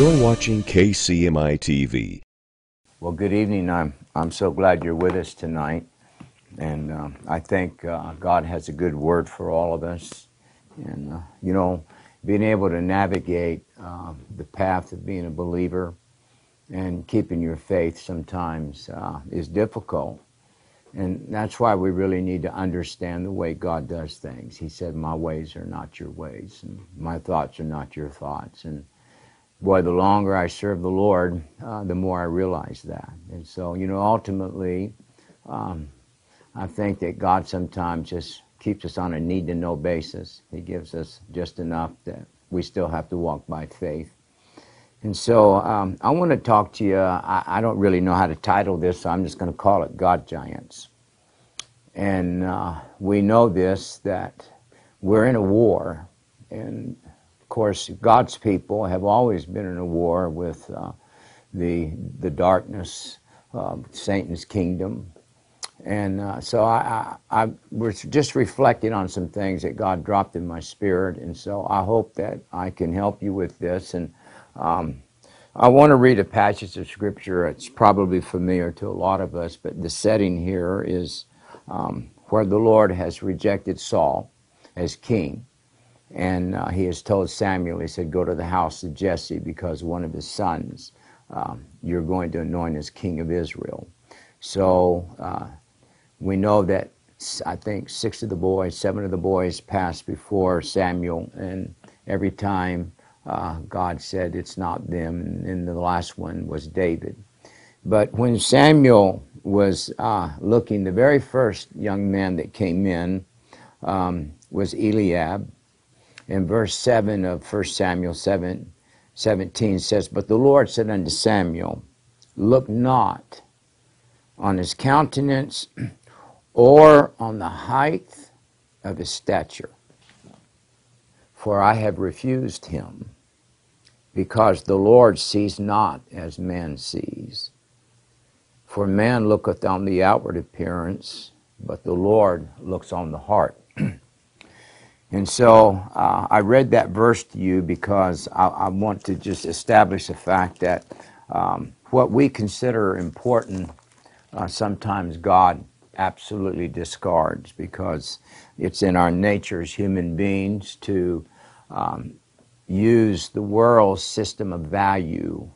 You're watching KCMI TV. Well, good evening. I'm, I'm so glad you're with us tonight. And uh, I think uh, God has a good word for all of us. And, uh, you know, being able to navigate uh, the path of being a believer and keeping your faith sometimes uh, is difficult. And that's why we really need to understand the way God does things. He said, My ways are not your ways, and my thoughts are not your thoughts. And boy, the longer I serve the Lord, uh, the more I realize that. And so, you know, ultimately, um, I think that God sometimes just keeps us on a need to know basis. He gives us just enough that we still have to walk by faith. And so um, I want to talk to you. I, I, don't really know how to title this, so I'm just going to call it God Giants. And uh, we know this that we're in a war. And course, God's people have always been in a war with uh, the, the darkness, of Satan's kingdom, and uh, so I, I, I, was just reflecting on some things that God dropped in my spirit. And so I hope that I can help you with this. And um, I want to read a passage of scripture. It's probably familiar to a lot of us, but the setting here is um, where the Lord has rejected Saul as king. And uh, he has told Samuel, he said, Go to the house of Jesse because one of his sons um, you're going to anoint as king of Israel. So uh, we know that I think six of the boys, seven of the boys passed before Samuel, and every time uh, God said it's not them, and the last one was David. But when Samuel was uh, looking, the very first young man that came in um, was Eliab. In verse 7 of 1 Samuel 7, 17 says, But the Lord said unto Samuel, Look not on his countenance or on the height of his stature. For I have refused him, because the Lord sees not as man sees. For man looketh on the outward appearance, but the Lord looks on the heart. and so uh, I read that verse to you because I, I want to just establish the fact that um, what we consider important, uh, sometimes God absolutely discards because it's in our nature as human beings to um, use the world's system of value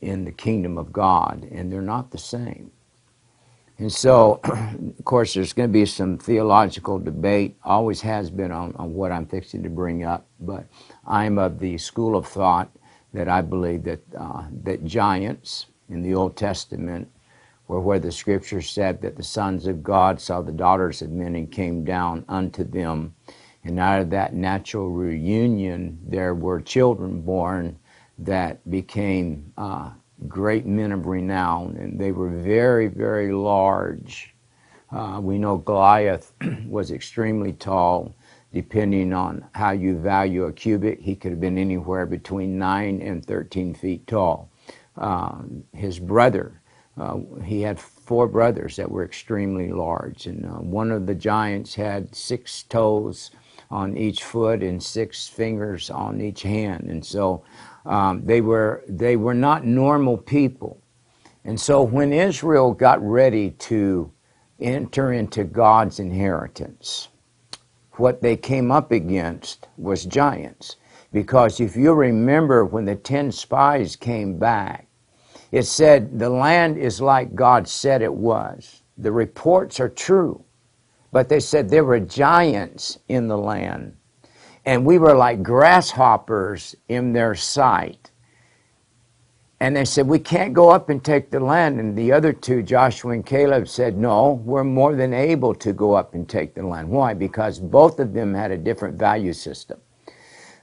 in the kingdom of God, and they're not the same. And so, of course, there's going to be some theological debate, always has been on, on what I'm fixing to bring up, but I'm of the school of thought that I believe that, uh, that giants in the Old Testament were where the scripture said that the sons of God saw the daughters of men and came down unto them. And out of that natural reunion, there were children born that became uh, great men of renown, and they were very, very large. Uh, we know Goliath was extremely tall, depending on how you value a cubit. He could have been anywhere between 9 and 13 feet tall. Uh, his brother, uh, he had four brothers that were extremely large, and uh, one of the giants had six toes on each foot and six fingers on each hand, and so um, they were they were not normal people. And so when Israel got ready to enter into God's inheritance, what they came up against was giants. Because if you remember when the ten spies came back, it said, The land is like God said it was. The reports are true. But they said there were giants in the land, and we were like grasshoppers in their sight. And they said, We can't go up and take the land. And the other two, Joshua and Caleb, said, No, we're more than able to go up and take the land. Why? Because both of them had a different value system.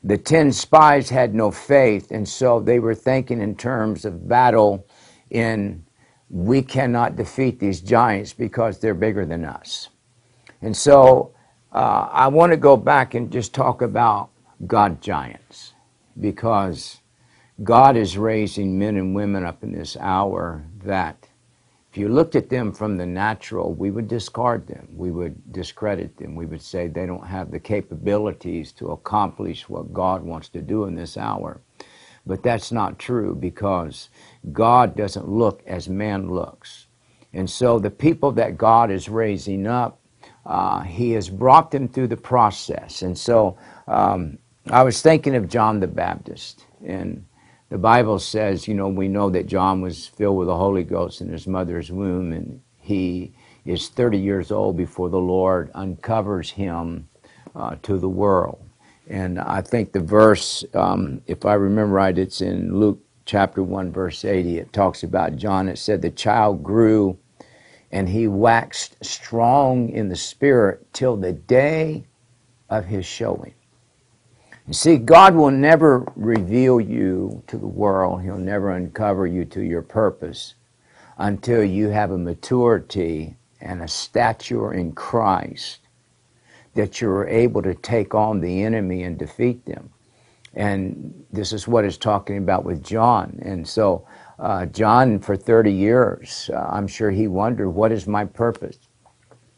The ten spies had no faith, and so they were thinking in terms of battle in we cannot defeat these giants because they're bigger than us. And so uh, I want to go back and just talk about God giants because God is raising men and women up in this hour that if you looked at them from the natural, we would discard them. We would discredit them. We would say they don't have the capabilities to accomplish what God wants to do in this hour. But that's not true because God doesn't look as man looks. And so the people that God is raising up, uh, He has brought them through the process. And so um, I was thinking of John the Baptist. And the Bible says, you know, we know that John was filled with the Holy Ghost in his mother's womb, and he is 30 years old before the Lord uncovers him uh, to the world. And I think the verse, um, if I remember right, it's in Luke chapter 1, verse 80. It talks about John. It said, The child grew and he waxed strong in the spirit till the day of his showing. You see, God will never reveal you to the world, He'll never uncover you to your purpose until you have a maturity and a stature in Christ that you're able to take on the enemy and defeat them. And this is what it's talking about with John. And so, uh, John, for 30 years, uh, I'm sure he wondered, what is my purpose?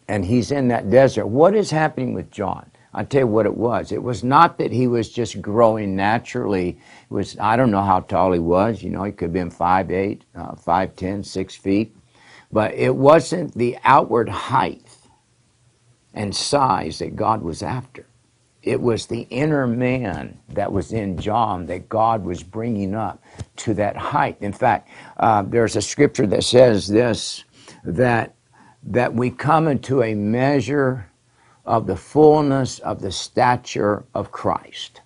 And he's in that desert. What is happening with John? I'll tell you what it was. It was not that he was just growing naturally. It was, I don't know how tall he was. You know, he could have been 5'8, uh, 5'10, 6 feet. But it wasn't the outward height and size that God was after. It was the inner man that was in John that God was bringing up to that height. In fact, uh, there's a scripture that says this that that we come into a measure of the fullness of the stature of Christ.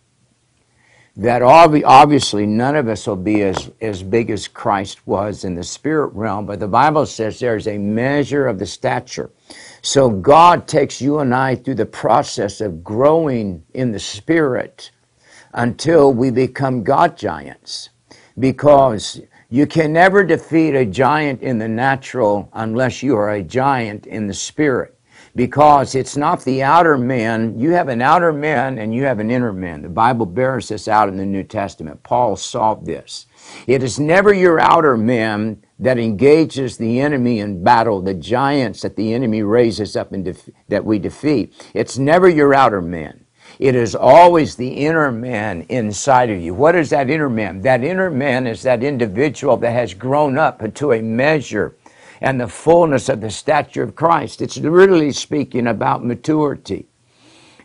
That obviously none of us will be as, as big as Christ was in the spirit realm, but the Bible says there's a measure of the stature. So God takes you and I through the process of growing in the spirit until we become God giants. Because you can never defeat a giant in the natural unless you are a giant in the spirit because it's not the outer man. You have an outer man and you have an inner man. The Bible bears this out in the New Testament. Paul solved this. It is never your outer man that engages the enemy in battle, the giants that the enemy raises up and def- that we defeat. It's never your outer man. It is always the inner man inside of you. What is that inner man? That inner man is that individual that has grown up into a measure and the fullness of the stature of Christ. It's really speaking about maturity.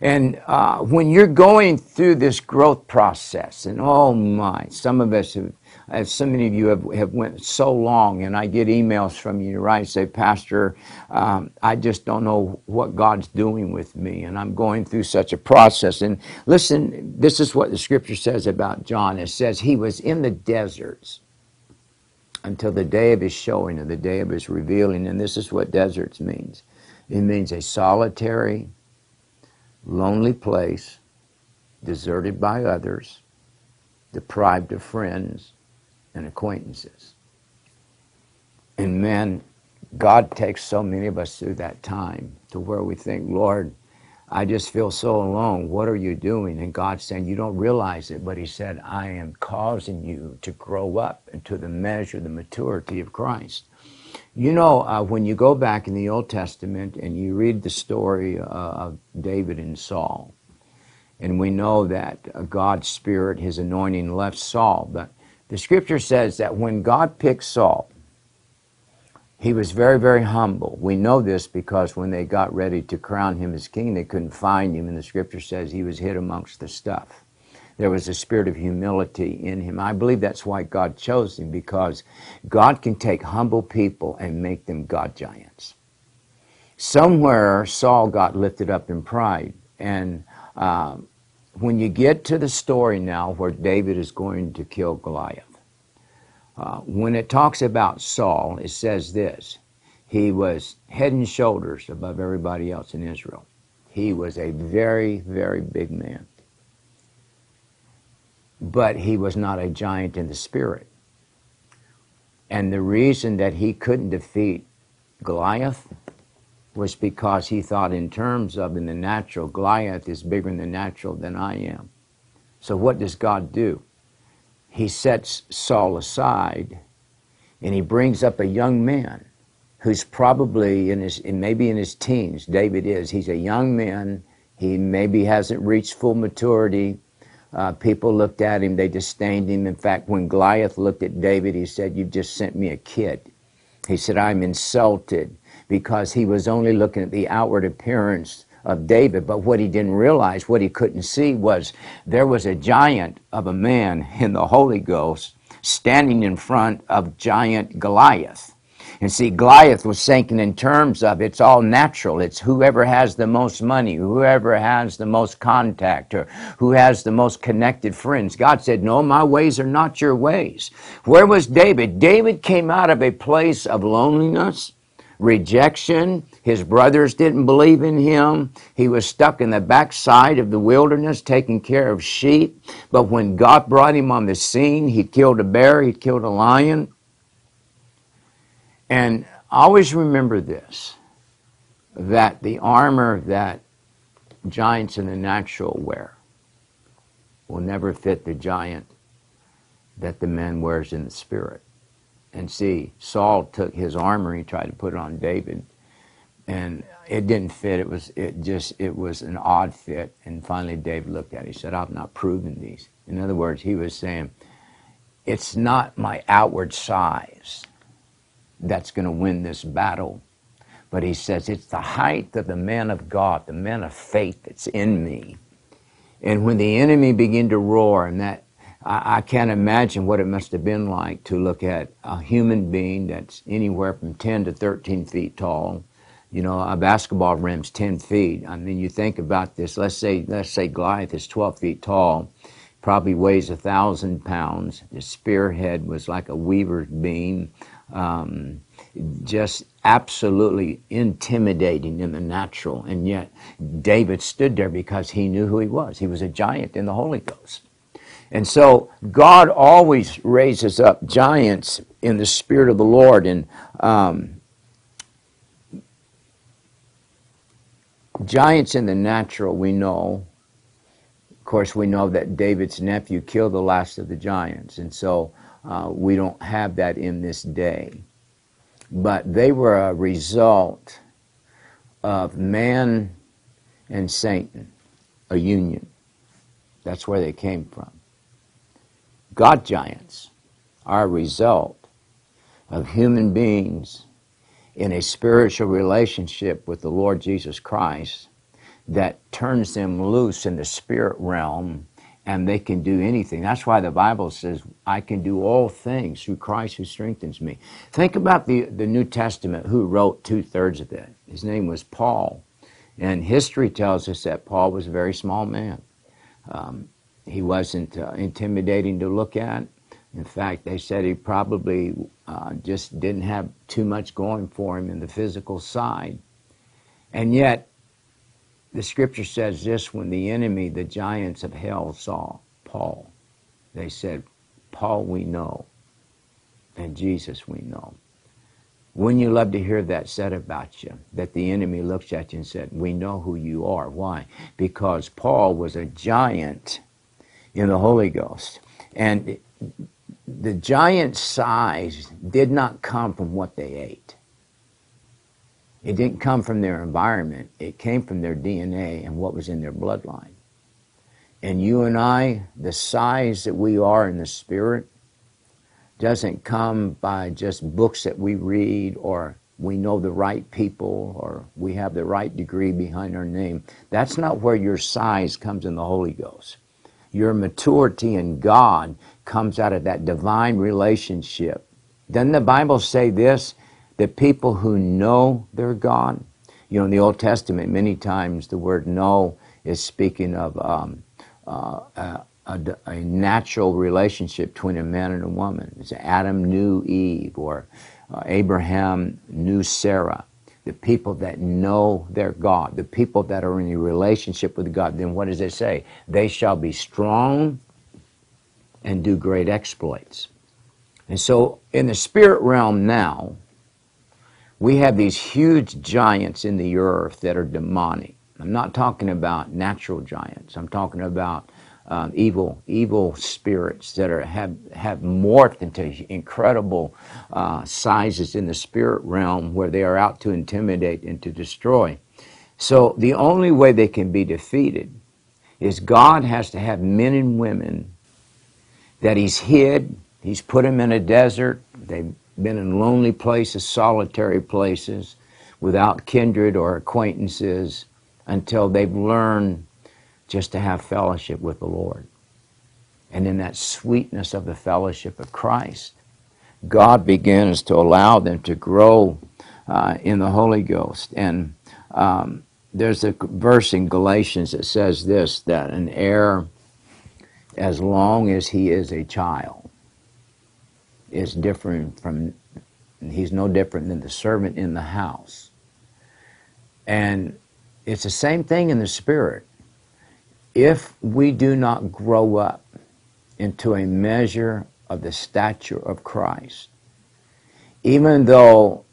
And uh, when you're going through this growth process, and oh my, some of us have, as so many of you have, have went so long, and I get emails from you, right? Say, Pastor, um, I just don't know what God's doing with me, and I'm going through such a process. And listen, this is what the Scripture says about John. It says he was in the deserts until the day of his showing or the day of his revealing. And this is what deserts means it means a solitary, lonely place, deserted by others, deprived of friends and acquaintances. And man, God takes so many of us through that time to where we think, Lord, I just feel so alone. What are you doing? And God's saying, You don't realize it, but He said, I am causing you to grow up into the measure, the maturity of Christ. You know, uh, when you go back in the Old Testament and you read the story uh, of David and Saul, and we know that uh, God's Spirit, His anointing, left Saul, but the scripture says that when God picked Saul, he was very, very humble. We know this because when they got ready to crown him as king, they couldn't find him, and the scripture says he was hid amongst the stuff. There was a spirit of humility in him. I believe that's why God chose him, because God can take humble people and make them God giants. Somewhere, Saul got lifted up in pride. And um, when you get to the story now where David is going to kill Goliath, uh, when it talks about Saul, it says this He was head and shoulders above everybody else in Israel. He was a very, very big man. But he was not a giant in the spirit. And the reason that he couldn't defeat Goliath was because he thought in terms of in the natural, Goliath is bigger in the natural than I am. So what does God do? he sets Saul aside and he brings up a young man who's probably in his maybe in his teens david is he's a young man he maybe hasn't reached full maturity Uh, people looked at him, they disdained him. In fact, when Goliath looked at David, he said, You've just sent me a kid. He said, I'm insulted because he was only looking at the outward appearance of David, but what he didn't realize, what he couldn't see, was there was a giant of a man in the Holy Ghost standing in front of giant Goliath. And see, Goliath was thinking in terms of it's all natural. It's whoever has the most money, whoever has the most contact, or who has the most connected friends. God said, No, my ways are not your ways. Where was David? David came out of a place of loneliness, rejection. His brothers didn't believe in him. He was stuck in the backside of the wilderness taking care of sheep. But when God brought him on the scene, he killed a bear, he killed a lion. And always remember this that the armor that giants in the natural wear will never fit the giant that the man wears in the spirit. And see, Saul took his armor, he tried to put it on David, and it didn't fit. It was it just it was an odd fit. And finally David looked at it, he said, I've not proven these. In other words, he was saying, It's not my outward size that's going to win this battle. But he says, it's the height of the man of God, the man of faith that's in me. And when the enemy began to roar, and that I, I can't imagine what it must have been like to look at a human being that's anywhere from 10 to 13 feet tall. You know, a basketball rim's 10 feet. I mean, you think about this. Let's say, let's say Goliath is 12 feet tall, probably weighs a thousand pounds. The spearhead was like a weaver's beam um, just absolutely intimidating in the natural. And yet, David stood there because he knew who he was. He was a giant in the Holy Ghost. And so, God always raises up giants in the Spirit of the Lord. And um, giants in the natural, we know. Of course, we know that David's nephew killed the last of the giants. And so, uh, we don't have that in this day. But they were a result of man and Satan, a union. That's where they came from. God giants are a result of human beings in a spiritual relationship with the Lord Jesus Christ that turns them loose in the spirit realm and they can do anything. That's why the Bible says, I can do all things through Christ who strengthens me. Think about the, the New Testament, who wrote two thirds of it. His name was Paul. And history tells us that Paul was a very small man. Um, he wasn't uh, intimidating to look at. In fact, they said he probably uh, just didn't have too much going for him in the physical side. And yet, the scripture says this when the enemy, the giants of hell, saw Paul, they said, Paul we know, and Jesus we know. Wouldn't you love to hear that said about you? That the enemy looks at you and said, We know who you are. Why? Because Paul was a giant in the Holy Ghost. And the giant size did not come from what they ate. It didn't come from their environment. It came from their DNA and what was in their bloodline. And you and I, the size that we are in the spirit, doesn't come by just books that we read or we know the right people or we have the right degree behind our name. That's not where your size comes in the Holy Ghost. Your maturity in God comes out of that divine relationship. Doesn't the Bible say this? The people who know their God. You know, in the Old Testament, many times the word know is speaking of um, uh, a, a, a, natural relationship between a man and a woman. It's Adam knew Eve, or uh, Abraham knew Sarah. The people that know their God, the people that are in a relationship with God, then what does it say? They shall be strong and do great exploits. And so, in the spirit realm now, we have these huge giants in the earth that are demonic. I'm not talking about natural giants. I'm talking about um, evil, evil spirits that are have have morphed into incredible uh, sizes in the spirit realm, where they are out to intimidate and to destroy. So the only way they can be defeated is God has to have men and women that He's hid, He's put them in a desert, they've been in lonely places, solitary places, without kindred or acquaintances, until they've learned just to have fellowship with the Lord. And in that sweetness of the fellowship of Christ, God begins to allow them to grow uh, in the Holy Ghost. And um, there's a verse in Galatians that says this that an heir, as long as he is a child, is different from, he's no different than the servant in the house. And it's the same thing in the Spirit. If we do not grow up into a measure of the stature of Christ, even though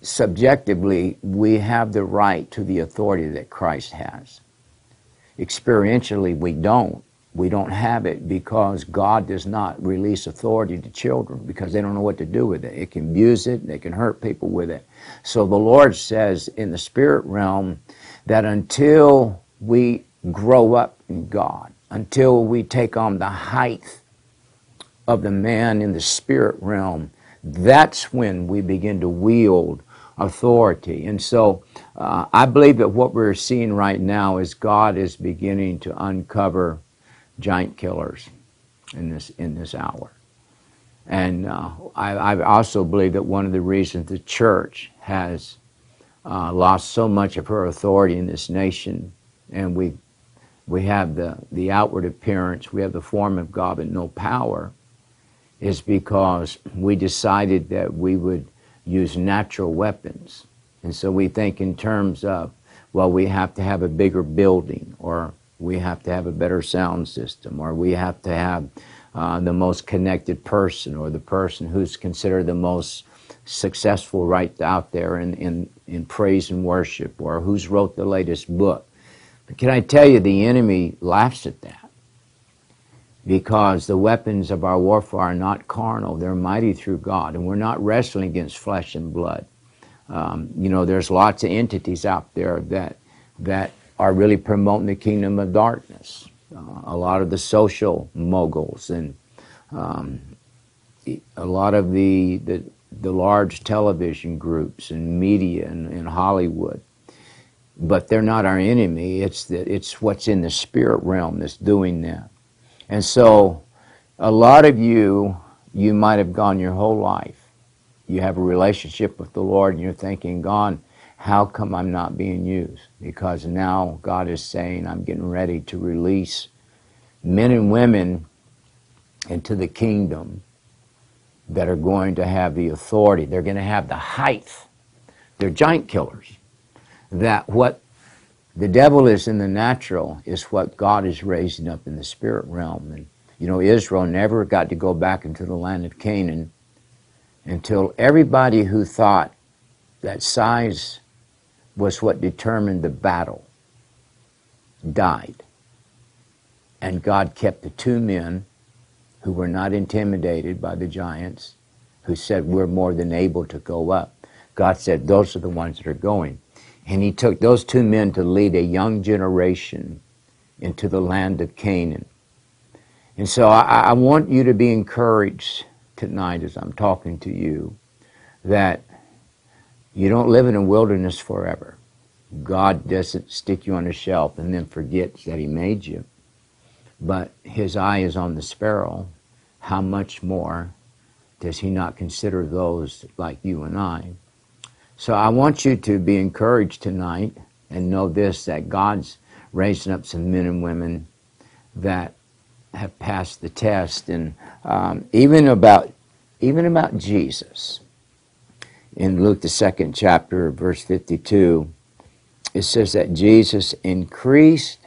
subjectively we have the right to the authority that Christ has. Experientially, we don't. We don't have it because God does not release authority to children because they don't know what to do with it. It can abuse it, they can hurt people with it. So the Lord says in the spirit realm that until we grow up in God, until we take on the height of the man in the spirit realm, that's when we begin to wield authority. And so uh, I believe that what we're seeing right now is God is beginning to uncover giant killers in this in this hour. And uh, I, I, also believe that one of the reasons the church has uh, lost so much of her authority in this nation, and we we have the the outward appearance, we have the form of God, but no power, is because we decided that we would use natural weapons, and so we think in terms of well, we have to have a bigger building or we have to have a better sound system, or we have to have uh, the most connected person, or the person who's considered the most successful right out there in, in, in praise and worship, or who's wrote the latest book. But can I tell you, the enemy laughs at that. Because the weapons of our warfare are not carnal, they're mighty through God, and we're not wrestling against flesh and blood. Um, you know, there's lots of entities out there that that are really promoting the kingdom of darkness. Uh, a lot of the social moguls and um, a lot of the, the, the large television groups and media and, and Hollywood. But they're not our enemy. It's, the, it's what's in the spirit realm that's doing that. And so, a lot of you, you might have gone your whole life. You have a relationship with the Lord and you're thinking, God, how come I'm not being used? Because now God is saying, I'm getting ready to release men and women into the kingdom that are going to have the authority. They're going to have the height. They're giant killers. That what the devil is in the natural is what God is raising up in the spirit realm. And, you know, Israel never got to go back into the land of Canaan until everybody who thought that size was what determined the battle, died. And God kept the two men who were not intimidated by the giants, who said, We're more than able to go up. God said, Those are the ones that are going. And He took those two men to lead a young generation into the land of Canaan. And so I, I want you to be encouraged tonight as I'm talking to you that you don't live in a wilderness forever. God doesn't stick you on a shelf and then forget that He made you. But His eye is on the sparrow. How much more does He not consider those like you and I? So I want you to be encouraged tonight and know this that God's raising up some men and women that have passed the test. And um, even about even about Jesus in Luke, the second chapter, verse 52, it says that Jesus increased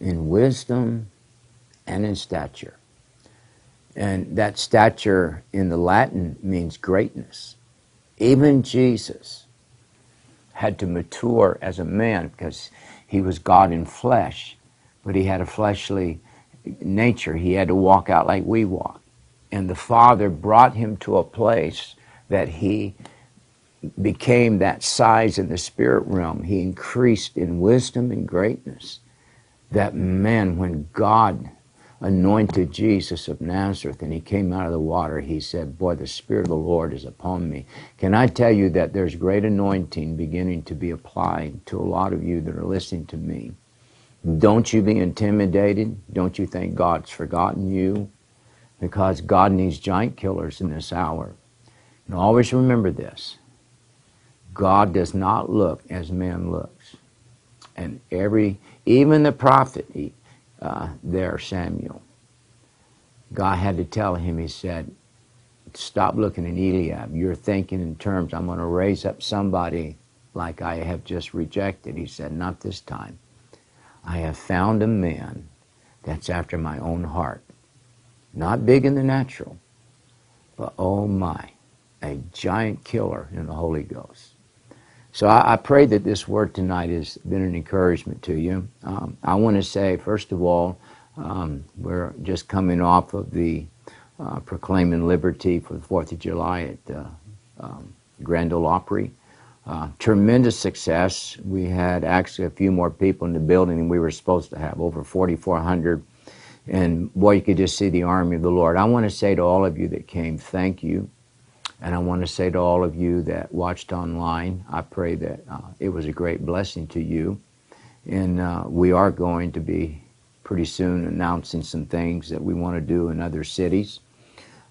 in wisdom and in stature. And that stature in the Latin means greatness. Even Jesus had to mature as a man because he was God in flesh, but he had a fleshly nature. He had to walk out like we walk. And the Father brought him to a place that he became that size in the spirit realm. He increased in wisdom and greatness. That man, when God anointed Jesus of Nazareth and he came out of the water, he said, Boy, the Spirit of the Lord is upon me. Can I tell you that there's great anointing beginning to be applied to a lot of you that are listening to me? Don't you be intimidated. Don't you think God's forgotten you? Because God needs giant killers in this hour. And always remember this God does not look as man looks. And every, even the prophet uh, there, Samuel, God had to tell him, he said, stop looking at Eliab. You're thinking in terms, I'm going to raise up somebody like I have just rejected. He said, not this time. I have found a man that's after my own heart. Not big in the natural, but oh my, a giant killer in the Holy Ghost. So I, I pray that this word tonight has been an encouragement to you. Um, I want to say, first of all, um, we're just coming off of the uh, proclaiming liberty for the Fourth of July at the um, Grand Ole Opry. Uh, tremendous success. We had actually a few more people in the building than we were supposed to have, over 4,400. And boy, you could just see the army of the Lord. I want to say to all of you that came, thank you. And I want to say to all of you that watched online, I pray that uh, it was a great blessing to you. And uh, we are going to be pretty soon announcing some things that we want to do in other cities.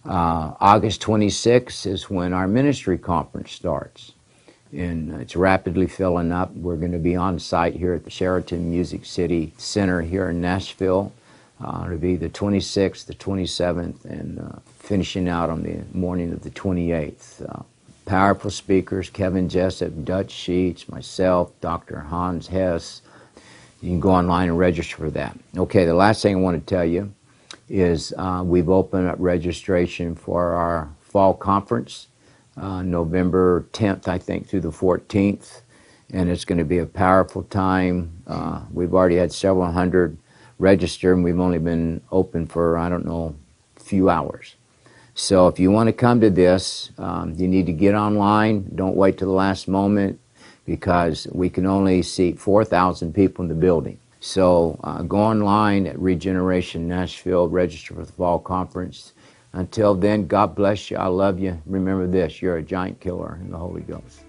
Uh, August 26th is when our ministry conference starts and it's rapidly filling up. We're going to be on site here at the Sheraton Music City Center here in Nashville. Uh, it'll be the 26th, the 27th, and uh, finishing out on the morning of the 28th. Uh, powerful speakers Kevin Jessip, Dutch Sheets, myself, Dr. Hans Hess. You can go online and register for that. Okay, the last thing I want to tell you is uh, we've opened up registration for our fall conference uh, November 10th, I think, through the 14th. And it's going to be a powerful time. Uh, we've already had several hundred register, and we've only been open for, I don't know, a few hours. So if you want to come to this, um, you need to get online. Don't wait till the last moment because we can only seat 4,000 people in the building. So uh, go online at Regeneration Nashville, register for the fall conference. Until then, God bless you. I love you. Remember this you're a giant killer in the Holy Ghost.